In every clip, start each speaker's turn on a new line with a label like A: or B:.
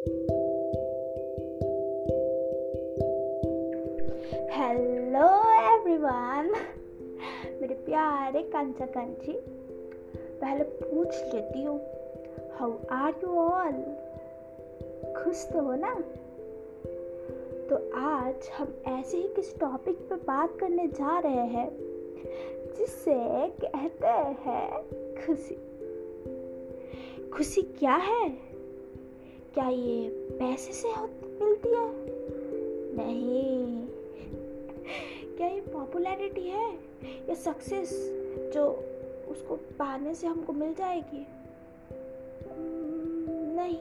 A: Hello everyone मेरे प्यारे कंचा कंची, पहले पूछ लेती हूँ। हाउ आर यू ऑल खुश तो हो ना? तो आज हम ऐसे ही किस टॉपिक पे बात करने जा रहे हैं, जिससे कहते हैं खुशी। खुशी क्या है? क्या ये पैसे से मिलती है? नहीं। क्या ये पॉपुलैरिटी है? या सक्सेस जो उसको पाने से हमको मिल जाएगी? नहीं।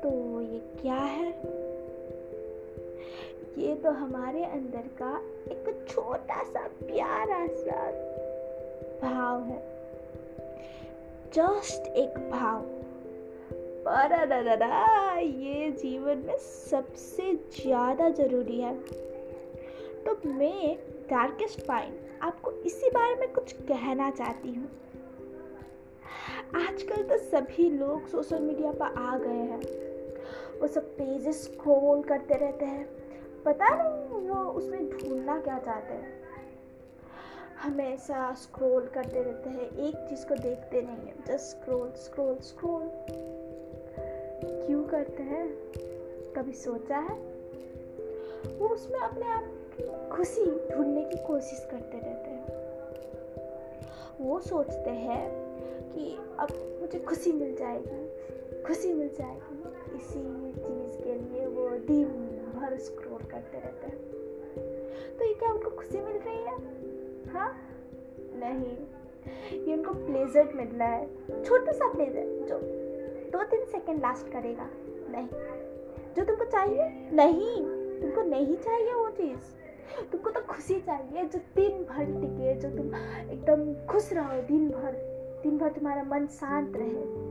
A: तो ये क्या है? ये तो हमारे अंदर का एक छोटा सा प्यारा सा भाव है। जस्ट एक भाव। पर ये जीवन में सबसे ज़्यादा ज़रूरी है। तो मैं डार्केस्ट पाइन आपको इसी बारे में कुछ कहना चाहती हूँ। आजकल तो सभी लोग सोशल मीडिया पर आ गए हैं। वो सब पेजेस स्क्रॉल करते रहते हैं। पता नहीं वो उसमें ढूंढना क्या चाहते हैं। हमेशा स्क्रॉल करते रहते हैं। एक चीज़ को देखते नहीं है। जस्ट स्क्रॉल स्क्रॉल स्क्रॉल क्यों करते हैं? कभी सोचा है? वो उसमें अपने आप खुशी ढूँढने की कोशिश करते रहते हैं। वो सोचते हैं कि अब मुझे खुशी मिल जाएगी, खुशी मिल जाएगी। इसी चीज़ के लिए वो दिन भर स्क्रोल करते रहते हैं। तो ये क्या उनको खुशी मिल रही है? हाँ? नहीं। ये उनको प्लेजर मिल रहा है। छोटा सा प्लेजर जो दो तीन सेकंड लास्ट करेगा। नहीं। जो तुमको चाहिए, नहीं। तुमको नहीं चाहिए वो चीज़। तुमको तो खुशी चाहिए जो दिन भर टिके, जो तुम एकदम खुश रहो दिन भर। दिन भर तुम्हारा मन शांत रहे।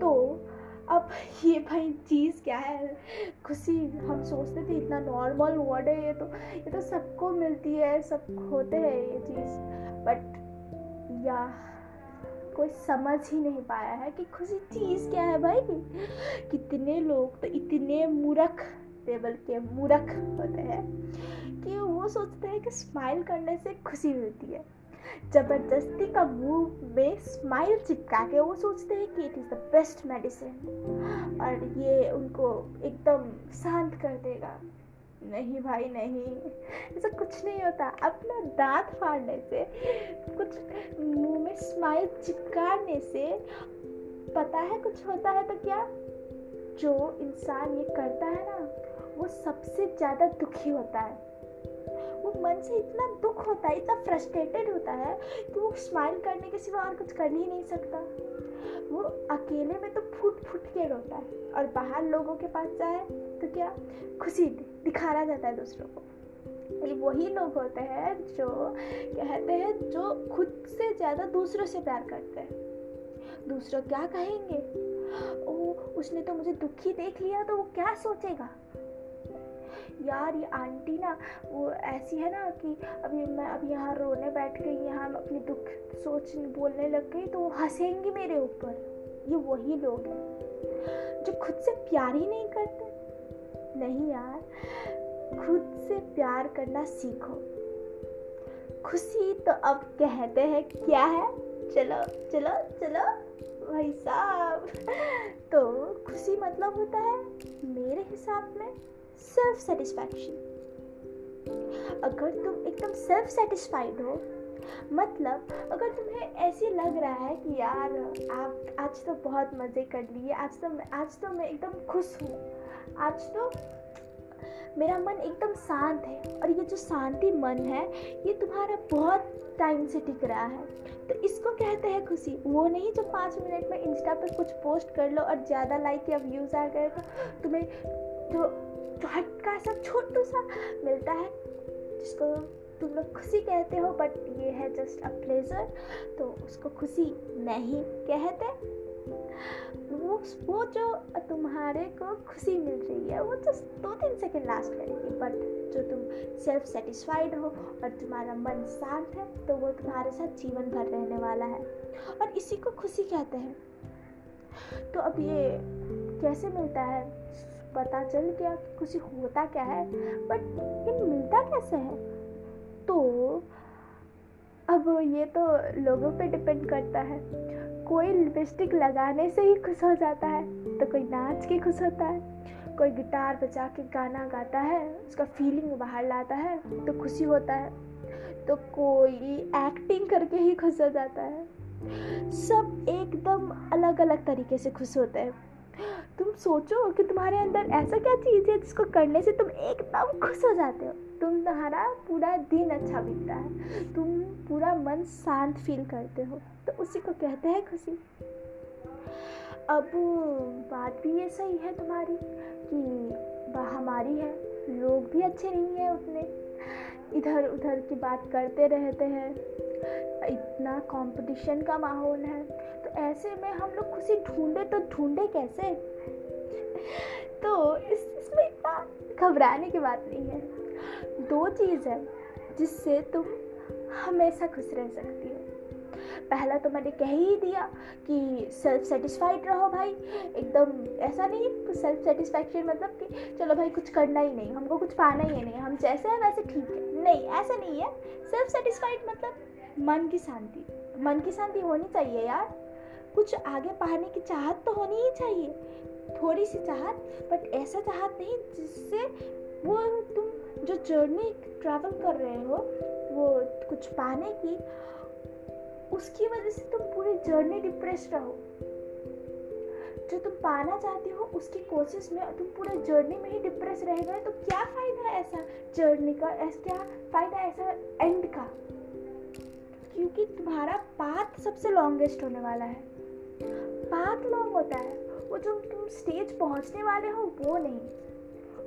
A: तो अब ये भाई चीज़ क्या है? खुशी, हम सोचते थे इतना नॉर्मल वर्ड है ये तो। ये तो सबको मिलती है, सब होते हैं ये चीज़। बट या कोई समझ ही नहीं पाया है कि खुशी चीज़ क्या है भाई? कितने लोग तो इतने मूर्ख लेवल के मूर्ख होते हैं कि वो सोचते हैं कि स्माइल करने से खुशी मिलती है। ज़बरदस्ती का मुँह में स्माइल चिपका के वो सोचते हैं कि it is the best medicine और ये उनको एकदम शांत कर देगा। नहीं भाई, नहीं। ऐसा कुछ नहीं होता। अपना दांत फाड़ने से, कुछ मुँह में स्माइल चिपकाने से पता है कुछ होता है तो क्या? जो इंसान ये करता है ना, वो सबसे ज़्यादा दुखी होता है। वो मन से इतना दुख होता है, इतना फ्रस्ट्रेटेड होता है कि वो स्माइल करने के सिवा और कुछ कर ही नहीं सकता। वो अकेले में तो फूट फूट के रोता है और बाहर लोगों के पास जाए तो क्या खुशी दिखाना जाता है दूसरों को? ये वही लोग होते हैं जो कहते हैं, जो खुद से ज़्यादा दूसरों से प्यार करते हैं। दूसरों क्या कहेंगे? ओ, उसने तो मुझे दुखी देख लिया तो वो क्या सोचेगा? यार, ये आंटी ना, वो ऐसी है ना कि अभी मैं अभी यहाँ रोने बैठ गई, यहाँ अपनी दुख सोच बोलने लग गई तो वो हंसेंगी मेरे ऊपर। ये वही लोग हैं, जो खुद से प्यार ही नहीं करते। नहीं यार, खुद से प्यार करना सीखो। खुशी तो अब कहते हैं क्या है? चलो चलो चलो, भाई साहब। तो खुशी मतलब होता है मेरे हिसाब में सेल्फ सेटिस्फैक्शन अगर तुम एकदम सेल्फ सेटिस्फाइड हो मतलब अगर तुम्हें ऐसे लग रहा है कि यार, आप, आज तो बहुत मज़े कर लिए, आज तो आज तो मैं एकदम खुश हूँ आज तो मेरा मन एकदम शांत है और ये जो शांति मन है, ये तुम्हारा बहुत टाइम से टिक रहा है। तो इसको कहते हैं खुशी। वो नहीं जो पाँच मिनट में इंस्टा पर कुछ पोस्ट कर लो और ज़्यादा लाइक या व्यूज़ आ गए तो तुम्हें जो हटका सा छोटू सा मिलता है, जिसको तुम लोग खुशी कहते हो बट ये है जस्ट अ प्लेजर तो उसको खुशी नहीं कहते। वो वो जो तुम्हारे को खुशी मिल रही है, वो जस्ट दो तीन सेकेंड लास्ट करेगी बट जो तुम सेल्फ सेटिस्फाइड हो और तुम्हारा मन शांत है तो वो तुम्हारे साथ जीवन भर रहने वाला है। और इसी को खुशी कहते हैं। तो अब ये कैसे मिलता है? पता चल गया कि खुशी होता क्या है बट ये मिलता कैसे है? तो अब ये तो लोगों पे डिपेंड करता है। कोई लिपस्टिक लगाने से ही खुश हो जाता है तो कोई नाच के खुश होता है, कोई गिटार बजा के गाना गाता है, उसका फीलिंग बाहर लाता है तो खुशी होता है तो कोई एक्टिंग करके ही खुश हो जाता है। सब एकदम अलग अलग तरीके से खुश होते हैं। तुम सोचो कि तुम्हारे अंदर ऐसा क्या चीज़ है जिसको करने से तुम एकदम खुश हो जाते हो। तुम तुम्हारा पूरा दिन अच्छा बीतता है। तुम पूरा मन शांत फील करते हो। तो उसी को कहते हैं खुशी। अब बात भी ये सही है तुम्हारी कि हमारी है। लोग भी अच्छे नहीं हैं उतने। इधर उधर की बात करते रहते हैं। इतना कंपटीशन का माहौल है। तो ऐसे में हम लोग खुशी ढूंढे तो ढूंढे कैसे? तो इस, इसमें इतना घबराने की बात नहीं है। दो चीज़ है जिससे तुम हमेशा खुश रह सकती हो। पहला तो मैंने कह ही दिया कि सेल्फ सेटिस्फाइड रहो भाई। एकदम ऐसा नहीं सेल्फ सेटिस्फैक्शन मतलब कि चलो भाई कुछ करना ही नहीं, हमको कुछ पाना ही नहीं, हम जैसे हैं वैसे ठीक है। नहीं, ऐसा नहीं है। सेल्फ सेटिस्फाइड मतलब मन की शांति। मन की शांति होनी चाहिए यार। कुछ आगे पढ़ने की चाहत तो होनी ही चाहिए। थोड़ी सी चाहत बट ऐसा चाहत नहीं जिससे वो तुम जो जर्नी ट्रैवल कर रहे हो, वो कुछ पाने की, उसकी वजह से तुम पूरी जर्नी डिप्रेस रहो। जो तुम पाना चाहते हो, उसकी कोशिश में तुम पूरे जर्नी में ही डिप्रेस रह गए तो क्या फ़ायदा है ऐसा जर्नी का, ऐसा, क्या फ़ायदा ऐसा एंड का? क्योंकि तुम्हारा पाथ सबसे लॉन्गेस्ट होने वाला है। पाथ लॉन्ग होता है। वो जो तुम स्टेज पहुँचने वाले हो, वो नहीं।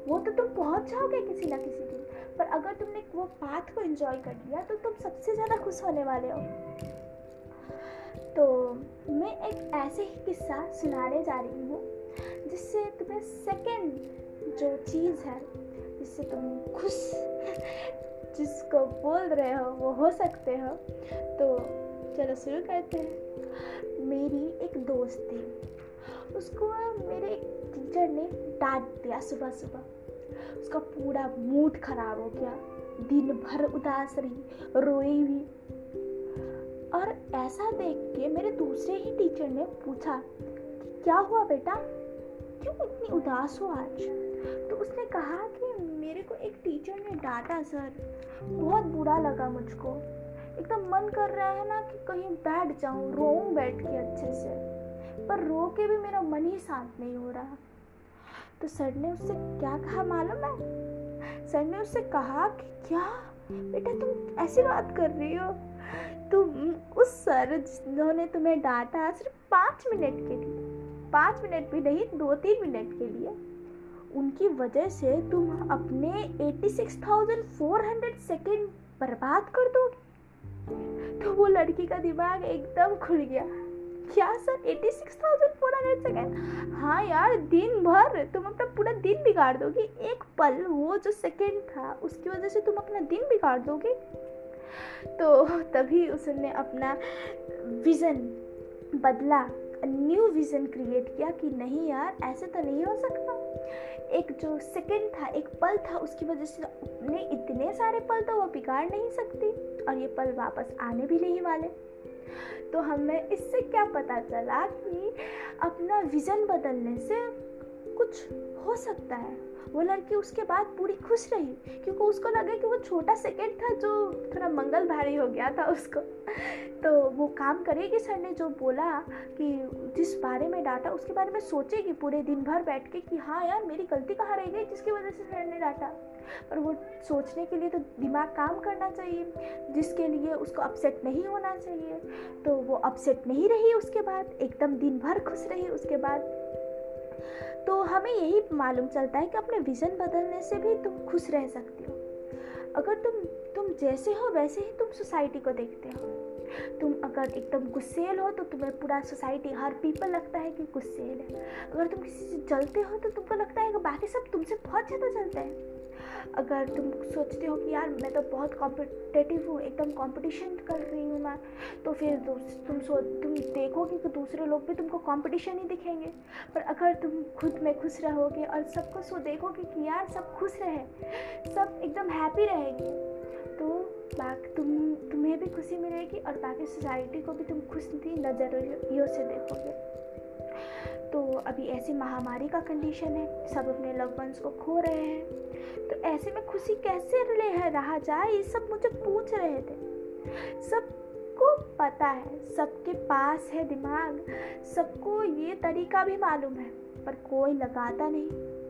A: वो तो तुम पहुँच जाओगे किसी ना किसी दिन। पर अगर तुमने वो पाथ को एंजॉय कर लिया तो तुम सबसे ज़्यादा खुश होने वाले हो। तो मैं एक ऐसे ही किस्सा सुनाने जा रही हूँ, जिससे तुम्हें सेकंड जो चीज़ है, जिससे तुम खुश, जिसको बोल रहे हो, वो हो सकते हो। तो चलो शुरू करते हैं। मेरी एक दोस्त थी। उसको मेरे टीचर ने डांट दिया सुबह सुबह उसका पूरा मूड खराब हो गया। दिन भर उदास रही, रोई हुई। और ऐसा देख के मेरे दूसरे ही टीचर ने पूछा क्या हुआ बेटा? क्यों इतनी उदास हो आज? तो उसने कहा कि मेरे को एक टीचर ने डांटा, सर, बहुत बुरा लगा मुझको। एकदम मन कर रहा है ना कि कहीं बैठ जाऊँ रो बैठ के अच्छे से। पर रो के भी मेरा मन ही शांत नहीं हो रहा। तो सर ने उससे क्या कहा मालूम है? सर ने उससे कहा कि क्या? बेटा तुम ऐसी बात कर रही हो। तुम उस सर जिन्होंने तुम्हें डांटा सिर्फ़ पाँच मिनट के लिए पाँच मिनट भी नहीं दो तीन मिनट के लिए उनकी वजह से तुम अपने 86,400 सेकेंड बर्बाद कर दोगे। तो वो लड़की का दिमाग एकदम खुल गया। क्या सर? 86,400 सेकेंड हाँ यार दिन भर तुम अपना पूरा दिन बिगाड़ दोगे। एक पल वो जो सेकेंड था उसकी वजह से तुम अपना दिन बिगाड़ दोगे। तो तभी उसने अपना विज़न बदला न्यू विज़न क्रिएट किया कि नहीं यार ऐसे तो नहीं हो सकता। एक जो सेकंड था एक पल था उसकी वजह से अपने इतने सारे पल तो वो बिगाड़ नहीं सकती और ये पल वापस आने भी नहीं वाले। तो हमें इससे क्या पता चला कि अपना विज़न बदलने से कुछ हो सकता है। वो लड़की उसके बाद पूरी खुश रही, क्योंकि उसको लगा कि वो छोटा सेकेंड था जो थोड़ा मंगल भारी हो गया था उसको। तो वो काम करेगी सर ने जो बोला कि जिस बारे में डांटा, उसके बारे में सोचेगी पूरे दिन भर बैठ के कि हाँ यार, मेरी गलती कहाँ रह गई, जिसकी वजह से सर ने डांटा। पर वो सोचने के लिए तो दिमाग काम करना चाहिए, जिसके लिए उसको अपसेट नहीं होना चाहिए। तो वो अपसेट नहीं रही उसके बाद, एकदम दिन भर खुश रही उसके बाद। तो हमें यही मालूम चलता है कि अपने विज़न बदलने से भी तुम खुश रह सकते हो। अगर तुम तुम जैसे हो, वैसे ही तुम सोसाइटी को देखते हो। तुम अगर एकदम गुस्सेल हो तो तुम्हें पूरा सोसाइटी, हर पीपल लगता है कि गुस्सेल है। अगर तुम किसी से जलते हो तो तुमको लगता है कि बाकी सब तुमसे बहुत ज़्यादा जलते हैं। अगर तुम सोचते हो कि यार मैं तो बहुत कॉम्पिटेटिव हूँ, एकदम कंपटीशन कर रही हूँ मैं तो फिर तुम सो, तुम देखोगे कि दूसरे लोग भी तुमको कंपटीशन ही दिखेंगे। पर अगर तुम खुद में खुश रहोगे और सबको सो देखोगे कि यार सब खुश रहे, सब एकदम हैप्पी रहेगी। तो बाकी, तुम, तुम्हें भी खुशी मिलेगी और बाकी सोसाइटी को भी तुम खुश थी नज़रियों से देखोगे। तो अभी ऐसी महामारी का कंडीशन है, सब अपने लव वंस को खो रहे हैं। तो ऐसे में खुशी कैसे ले रहा जाए, ये सब मुझे पूछ रहे थे। सबको पता है, सबके पास है दिमाग, सबको ये तरीका भी मालूम है, पर कोई लगाता नहीं।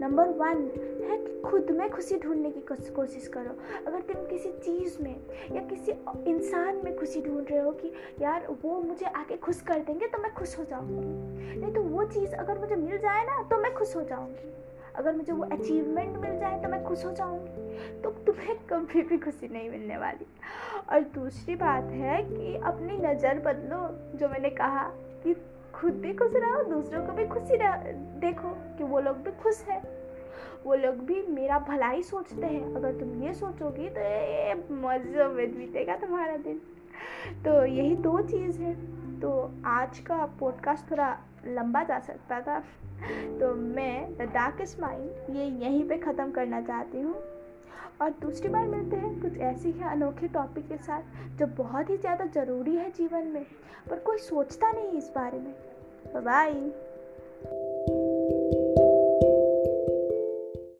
A: नंबर वन है कि खुद में खुशी ढूँढने की कोशिश करो। अगर तुम किसी चीज़ में या किसी इंसान में खुशी ढूंढ रहे हो कि यार वो मुझे आके खुश कर देंगे तो मैं खुश हो जाऊँगी। नहीं तो वो चीज़ अगर मुझे मिल जाए ना तो मैं खुश हो जाऊँगी। अगर मुझे वो अचीवमेंट मिल जाए तो मैं खुश हो जाऊँगी। तो तुम्हें कभी भी खुशी नहीं मिलने वाली। और दूसरी बात है कि अपनी नज़र बदलो, जो मैंने कहा कि खुद भी खुश रहो, दूसरों को भी खुशी देखो कि वो लोग भी खुश है। वो लोग भी मेरा भला ही सोचते हैं। अगर तुम ये सोचोगी तो ये मज़े में बीतेगा तुम्हारा दिन। तो यही दो चीज़ है। तो आज का पॉडकास्ट थोड़ा लंबा जा सकता था। तो मैं द डार्केस्ट माइंड ये यहीं पे ख़त्म करना चाहती हूँ। और दूसरी बार मिलते हैं कुछ ऐसे ही अनोखे टॉपिक के साथ, जो बहुत ही ज़्यादा ज़रूरी है जीवन में, पर कोई सोचता नहीं इस बारे में। बाय